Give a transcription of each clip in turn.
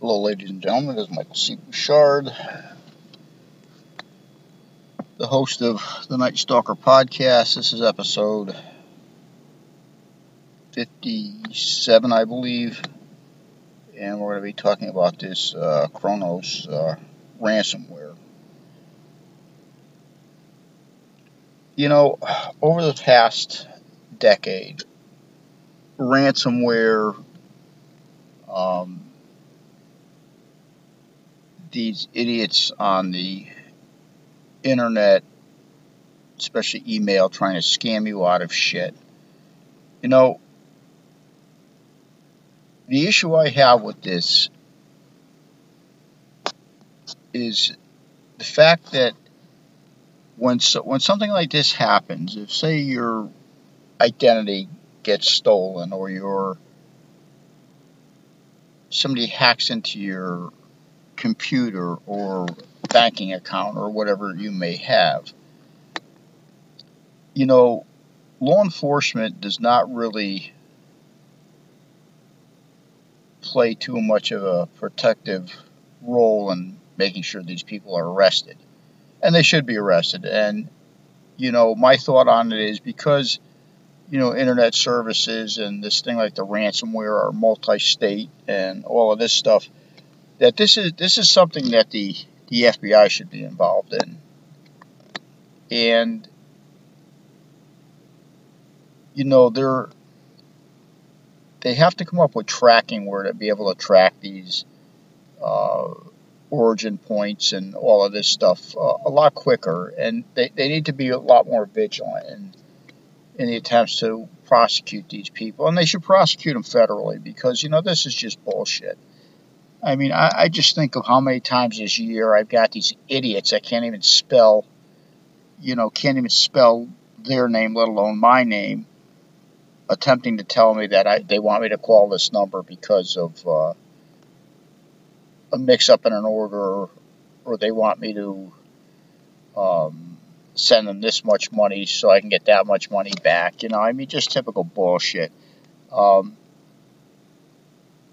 Hello, ladies and gentlemen. This is Michael C. Bouchard, the host of the Night Stalker podcast. This is episode 57, I believe, and we're going to be talking about this uh, Kronos uh, ransomware. You know, over the past decade, ransomware um, these idiots on the internet, especially email, trying to scam you out of shit. You know, the issue I have with this is the fact that when so, when something like this happens, if say your identity gets stolen or your somebody hacks into your computer or banking account or whatever you may have. You know, law enforcement does not really play too much of a protective role in making sure these people are arrested. And they should be arrested. And, you know, my thought on it is because, you know, internet services and this thing like the ransomware are multi state and all of this stuff that this is this is something that the the FBI should be involved in, and you know they're they have to come up with tracking where to be able to track these uh, origin points and all of this stuff uh, a lot quicker, and they, they need to be a lot more vigilant. In, in the attempts to prosecute these people, and they should prosecute them federally because you know this is just bullshit. I mean, I, I just think of how many times this year I've got these idiots that can't even spell, you know, can't even spell their name, let alone my name, attempting to tell me that I, they want me to call this number because of uh, a mix up in an order, or they want me to um, send them this much money so I can get that much money back. You know, I mean, just typical bullshit. Um,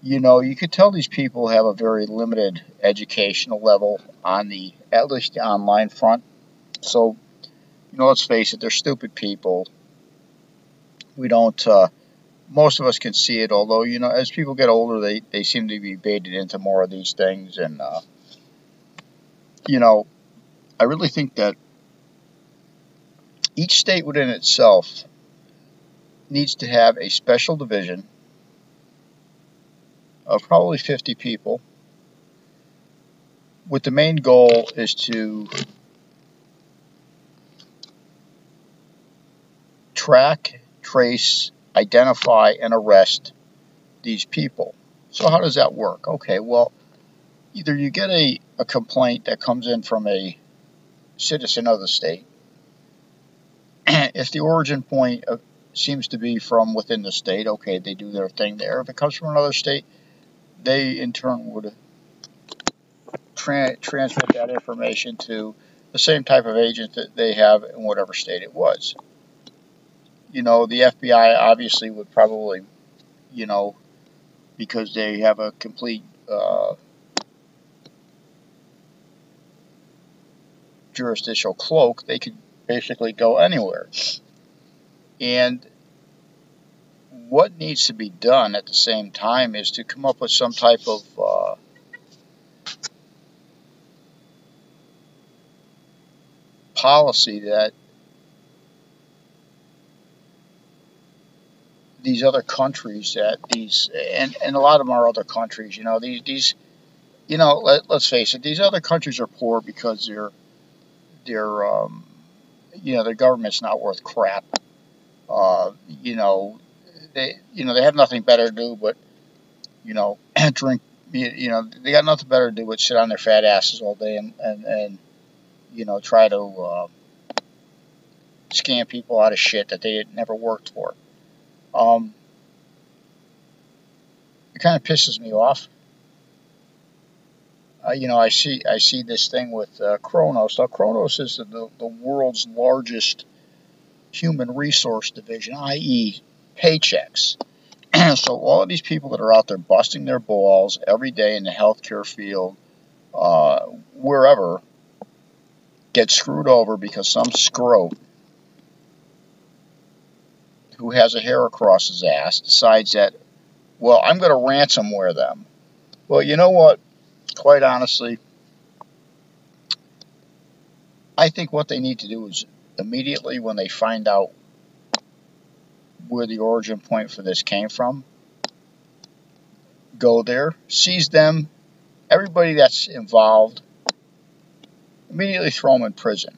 you know, you could tell these people have a very limited educational level on the, at least the online front. So, you know, let's face it, they're stupid people. We don't, uh, most of us can see it, although, you know, as people get older, they, they seem to be baited into more of these things. And, uh, you know, I really think that each state within itself needs to have a special division of probably 50 people with the main goal is to track, trace, identify, and arrest these people. So, how does that work? Okay, well, either you get a, a complaint that comes in from a citizen of the state. if the origin point of, seems to be from within the state, okay, they do their thing there. If it comes from another state, they in turn would tra- transmit that information to the same type of agent that they have in whatever state it was. You know, the FBI obviously would probably, you know, because they have a complete uh, jurisdictional cloak, they could basically go anywhere. And what needs to be done at the same time is to come up with some type of uh, policy that these other countries that these and, and a lot of them are other countries you know these these you know let, let's face it these other countries are poor because their their um, you know their government's not worth crap uh, you know they you know they have nothing better to do but you know drink you know they got nothing better to do but sit on their fat asses all day and and, and you know try to uh, scam people out of shit that they had never worked for. Um, it kind of pisses me off. Uh, you know, I see I see this thing with uh, Kronos. Now, Kronos is the, the world's largest human resource division, i.e., paychecks. so all of these people that are out there busting their balls every day in the healthcare field, uh, wherever, get screwed over because some scrote who has a hair across his ass decides that, well, I'm going to ransomware them. Well, you know what? Quite honestly, I think what they need to do is immediately when they find out where the origin point for this came from, go there, seize them, everybody that's involved, immediately throw them in prison.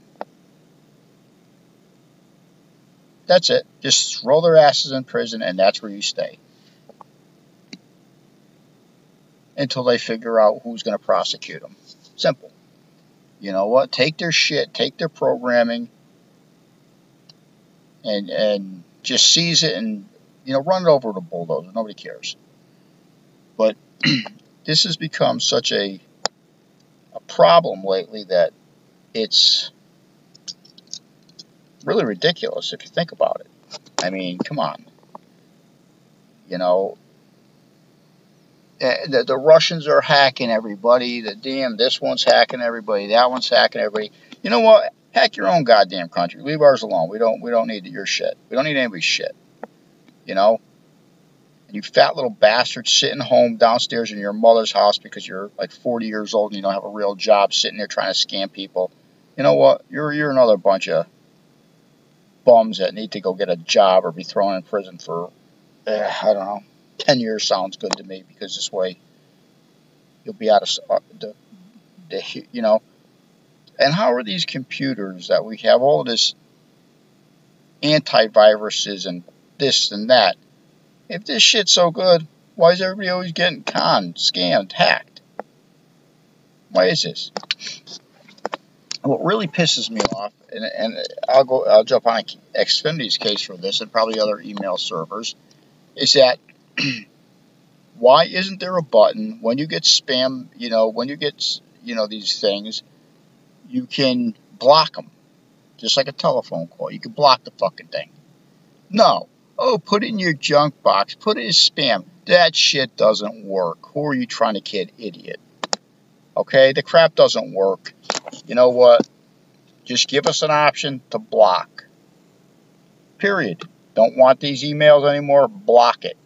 That's it. Just throw their asses in prison, and that's where you stay. Until they figure out who's going to prosecute them. Simple. You know what? Take their shit, take their programming, and and just seize it and you know run it over with a bulldozer. Nobody cares. But this has become such a a problem lately that it's really ridiculous if you think about it. I mean, come on. You know, eh, the, the Russians are hacking everybody. The damn this one's hacking everybody. That one's hacking everybody. You know what? Hack your own goddamn country. Leave ours alone. We don't we don't need your shit. We don't need anybody's shit. You know? You fat little bastard sitting home downstairs in your mother's house because you're like 40 years old and you don't have a real job sitting there trying to scam people. You know what? You're you're another bunch of bums that need to go get a job or be thrown in prison for eh, I don't know. 10 years sounds good to me because this way you'll be out of uh, the, the you know and how are these computers that we have all this antiviruses and this and that? If this shit's so good, why is everybody always getting conned, scammed, hacked? Why is this? What really pisses me off, and, and I'll go, I'll jump on Xfinity's case for this, and probably other email servers, is that why isn't there a button when you get spam, you know, when you get, you know, these things, you can block them. Just like a telephone call. You can block the fucking thing. No. Oh, put it in your junk box. Put it in spam. That shit doesn't work. Who are you trying to kid, idiot? Okay? The crap doesn't work. You know what? Just give us an option to block. Period. Don't want these emails anymore? Block it.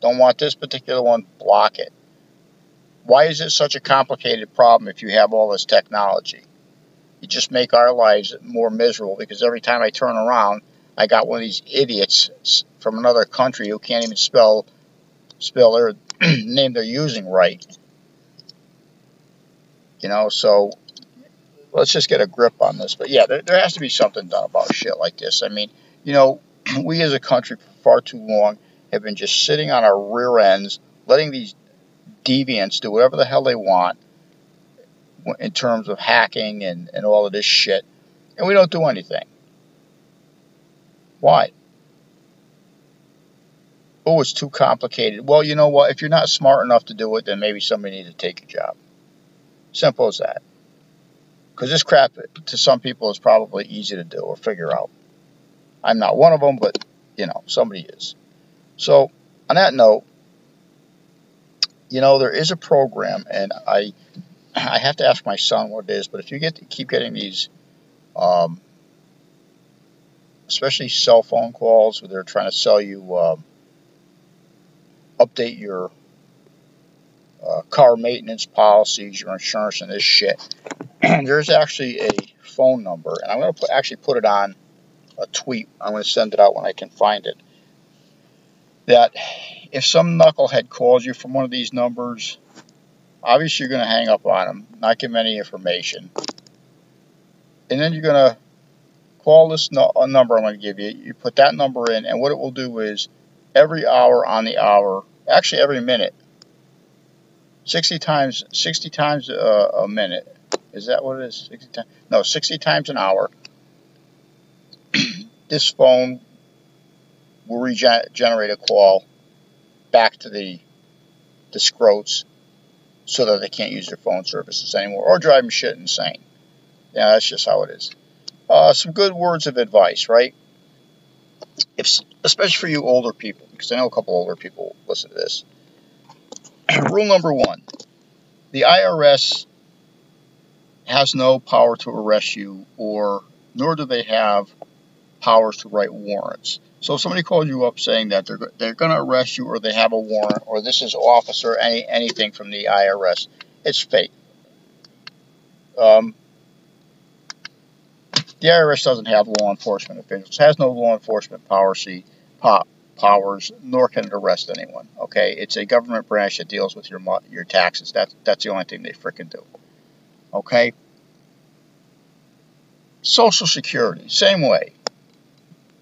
Don't want this particular one? Block it. Why is it such a complicated problem if you have all this technology? You just make our lives more miserable because every time I turn around, I got one of these idiots from another country who can't even spell spell their name they're using right. You know, so let's just get a grip on this. But yeah, there, there has to be something done about shit like this. I mean, you know, we as a country for far too long have been just sitting on our rear ends, letting these deviants do whatever the hell they want in terms of hacking and, and all of this shit, and we don't do anything. Why? Oh, it's too complicated. Well, you know what? If you're not smart enough to do it, then maybe somebody needs to take your job. Simple as that. Because this crap, to some people, is probably easy to do or figure out. I'm not one of them, but, you know, somebody is. So, on that note, you know, there is a program, and I I have to ask my son what it is, but if you get to keep getting these, um, especially cell phone calls where they're trying to sell you, uh, update your uh, car maintenance policies, your insurance, and this shit, there's actually a phone number, and I'm going to actually put it on a tweet. I'm going to send it out when I can find it. That if some knucklehead calls you from one of these numbers, obviously you're going to hang up on them, not give them any information. And then you're going to call this no uh, number I'm going to give you. You put that number in, and what it will do is every hour on the hour, actually every minute, 60 times 60 times a, a minute. Is that what it is? 60 times? No, 60 times an hour. this phone will regenerate a call back to the the scrotes so that they can't use their phone services anymore or drive them shit insane. Yeah, that's just how it is. Uh, some good words of advice, right? if especially for you older people, because I know a couple older people listen to this. Rule number one: the IRS has no power to arrest you, or nor do they have powers to write warrants. So if somebody calls you up saying that they're they're going to arrest you, or they have a warrant, or this is officer any anything from the IRS, it's fake. Um, the IRS doesn't have law enforcement officials, has no law enforcement policy, pop, powers, nor can it arrest anyone. Okay, it's a government branch that deals with your your taxes. That's that's the only thing they freaking do. Okay. Social Security, same way.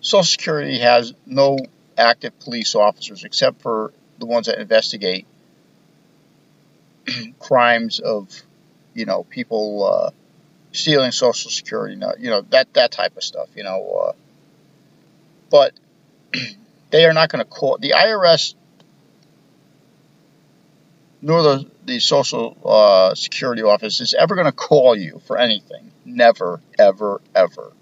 Social Security has no active police officers except for the ones that investigate crimes of, you know, people uh, stealing Social Security, you know, that that type of stuff, you know. Uh, but they are not going to call the IRS nor the the Social uh, Security Office is ever going to call you for anything. Never, ever, ever.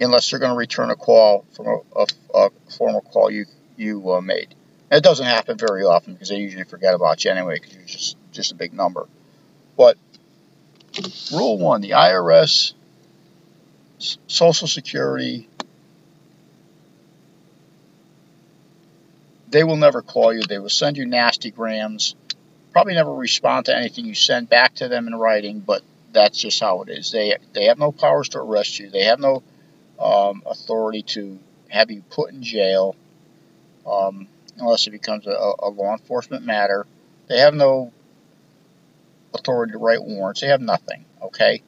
Unless they're going to return a call from a, a, a former call you you uh, made. And it doesn't happen very often because they usually forget about you anyway because you're just just a big number. But Rule one: the IRS, Social Security, they will never call you. They will send you nasty grams. Probably never respond to anything you send back to them in writing, but that's just how it is. They they have no powers to arrest you. They have no um, authority to have you put in jail um, unless it becomes a, a, law enforcement matter. They have no authority to write warrants. They have nothing. Okay,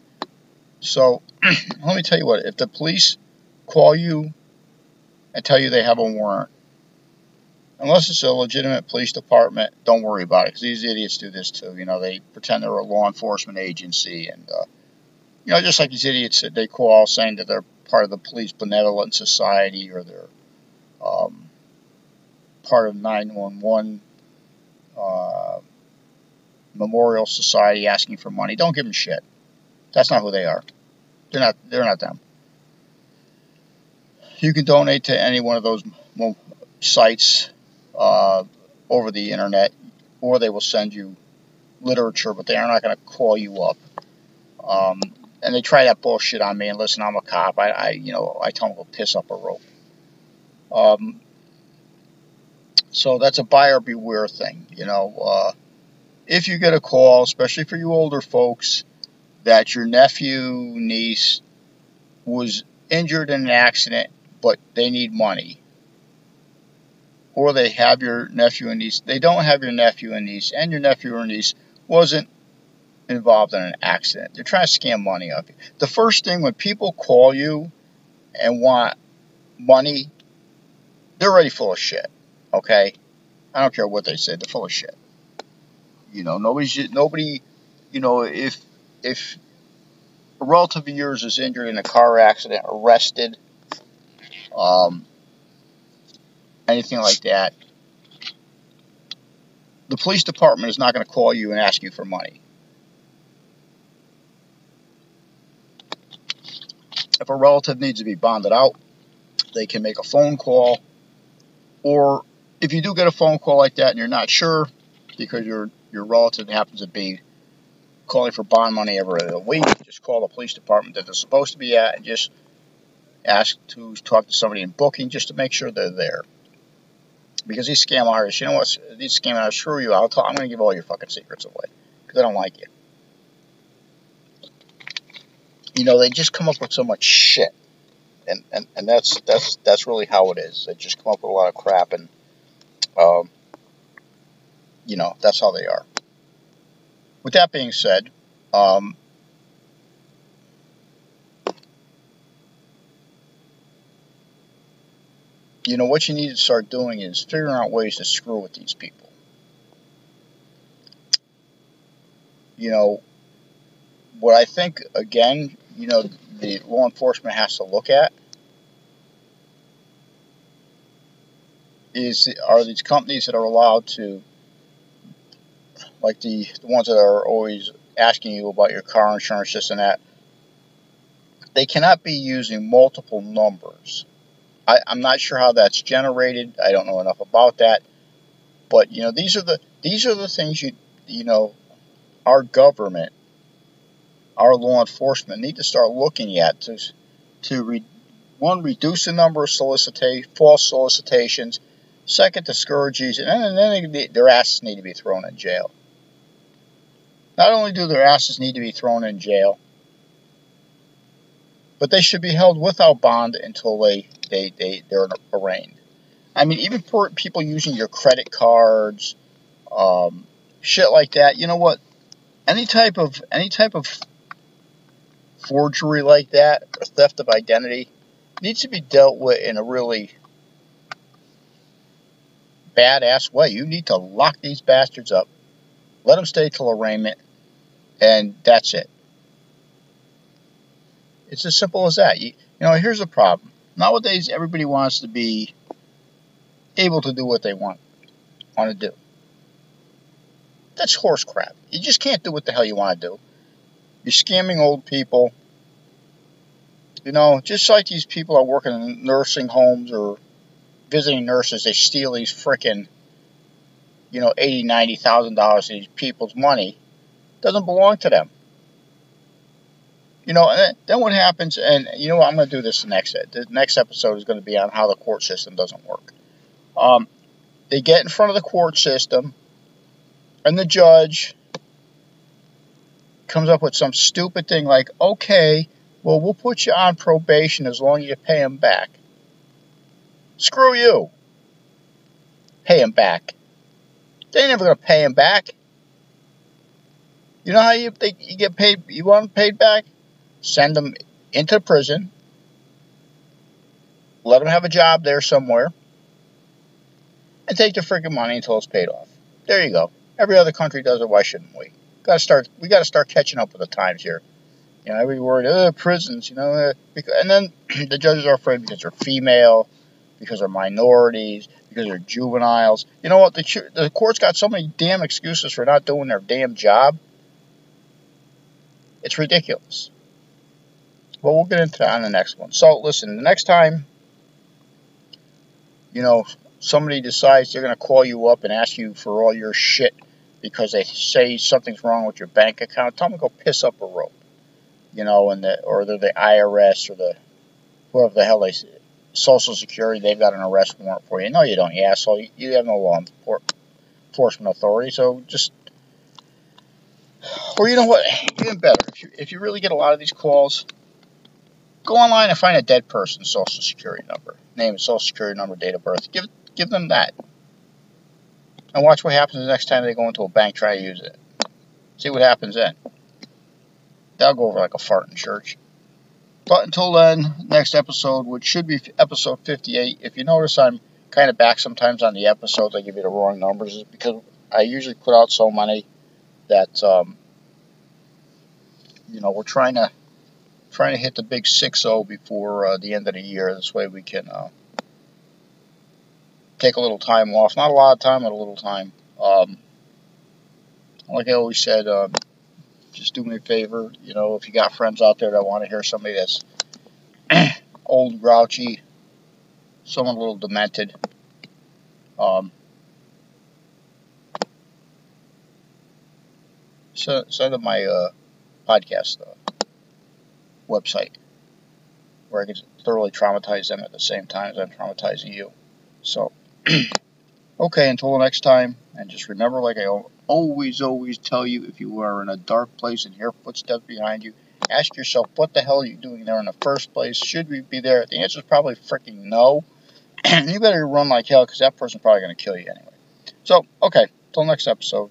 so let me tell you what: if the police call you and tell you they have a warrant, unless it's a legitimate police department, don't worry about it because these idiots do this too. You know, they pretend they're a law enforcement agency, and uh, you know, just like these idiots that they call saying that they're part of the police benevolent society or they're um, part of 911 uh, memorial society asking for money. Don't give them shit. That's not who they are. They're not. They're not them. You can donate to any one of those sites uh, over the internet, or they will send you literature, but they are not going to call you up. Um, and they try that bullshit on me. And listen, I'm a cop. I, I you know, I tell them to piss up a rope. Um, so that's a buyer beware thing. You know, uh, if you get a call, especially for you older folks, that your nephew, niece was injured in an accident, but they need money or they have your nephew and niece. They don't have your nephew and niece, and your nephew or niece wasn't involved in an accident. They're trying to scam money off you. The first thing when people call you and want money, they're already full of shit. Okay? I don't care what they say, they're full of shit. You know, nobody's nobody you know, if if a relative of yours is injured in a car accident, arrested, um, anything like that, the police department is not going to call you and ask you for money. If a relative needs to be bonded out, they can make a phone call. Or if you do get a phone call like that and you're not sure because your your relative happens to be calling for bond money every other week, just call the police department that they're supposed to be at and just ask to talk to somebody in booking just to make sure they're there because these scam artists, you know what? These scam artists, screw you. I'll talk, I'm going to give all your fucking secrets away because I don't like you. You know, they just come up with so much shit, and and, and that's that's that's really how it is. They just come up with a lot of crap, and um, you know, that's how they are. With that being said, um, you know, what you need to start doing is figuring out ways to screw with these people. You know, what I think, again, you know, the law enforcement has to look at is are these companies that are allowed to, like the, the ones that are always asking you about your car insurance, this and that, they cannot be using multiple numbers. I, I'm not sure how that's generated. I don't know enough about that. But you know, these are the these are the things you you know, our government, our law enforcement need to start looking at to to re, one reduce the number of solicita- false solicitations, second discourage these, and then, and then they, their asses need to be thrown in jail. Not only do their asses need to be thrown in jail, but they should be held without bond until they, they, they, they're arraigned. I mean, even for people using your credit cards, um, shit like that, you know what? Any type of any type of forgery like that or theft of identity needs to be dealt with in a really badass way. You need to lock these bastards up, let them stay till arraignment, and that's it. It's as simple as that. You, you know, here's the problem. Nowadays, everybody wants to be able to do what they want, want to do. That's horse crap. You just can't do what the hell you want to do. You're scamming old people. You know, just like these people are working in nursing homes or visiting nurses, they steal these freaking, you know, eighty, ninety thousand dollars of these people's money. Doesn't belong to them. You know, and then what happens? And you know what? I'm going to do this next. The next episode is going to be on how the court system doesn't work. Um, they get in front of the court system, and the judge comes up with some stupid thing like, "Okay, well, we'll put you on probation as long as you pay him back." Screw you. Pay him back. They ain't never going to pay him back. You know how you, they, you get paid? You want them paid back? send them into prison, let them have a job there somewhere, and take the freaking money until it's paid off. There you go. Every other country does it. Why shouldn't we? Got to start. We got to start catching up with the times here. You know, every word, uh, prisons. You know, uh, because, and then the judges are afraid because they're female, because they're minorities, because they're juveniles. You know what? The the court's got so many damn excuses for not doing their damn job. It's ridiculous. But we'll get into that on the next one. So listen, the next time, you know, somebody decides they're going to call you up and ask you for all your shit because they say something's wrong with your bank account, tell them to go piss up a rope. You know, and the or they're the IRS or the whoever the hell they Social Security, they've got an arrest warrant for you. No, you don't, you asshole. You, have no law enforcement authority, so just. Or you know what? Even better, if you, if you really get a lot of these calls, Go online and find a dead person's social security number, name, social security number, date of birth. Give give them that, and watch what happens the next time they go into a bank try to use it. See what happens then. That'll go over like a fart in church. But until then, next episode, which should be episode 58. If you notice, I'm kind of back sometimes on the episodes. I give you the wrong numbers because I usually put out so many that um, you know we're trying to trying to hit the big 6-0 before uh, the end of the year. This way we can uh, take a little time off. Not a lot of time, but a little time. Um, like I always said, uh, just do me a favor. You know, if you got friends out there that want to hear somebody that's old, grouchy, someone a little demented, um, send, send them my uh, podcast. Uh, website where I can thoroughly traumatize them at the same time as I'm traumatizing you. So, okay, until next time, and just remember, like I always, always tell you, if you are in a dark place and hear footsteps behind you, ask yourself, what the hell are you doing there in the first place? Should we be there? The answer is probably freaking no. And you better run like hell because that person's probably going to kill you anyway. So, okay, till next episode.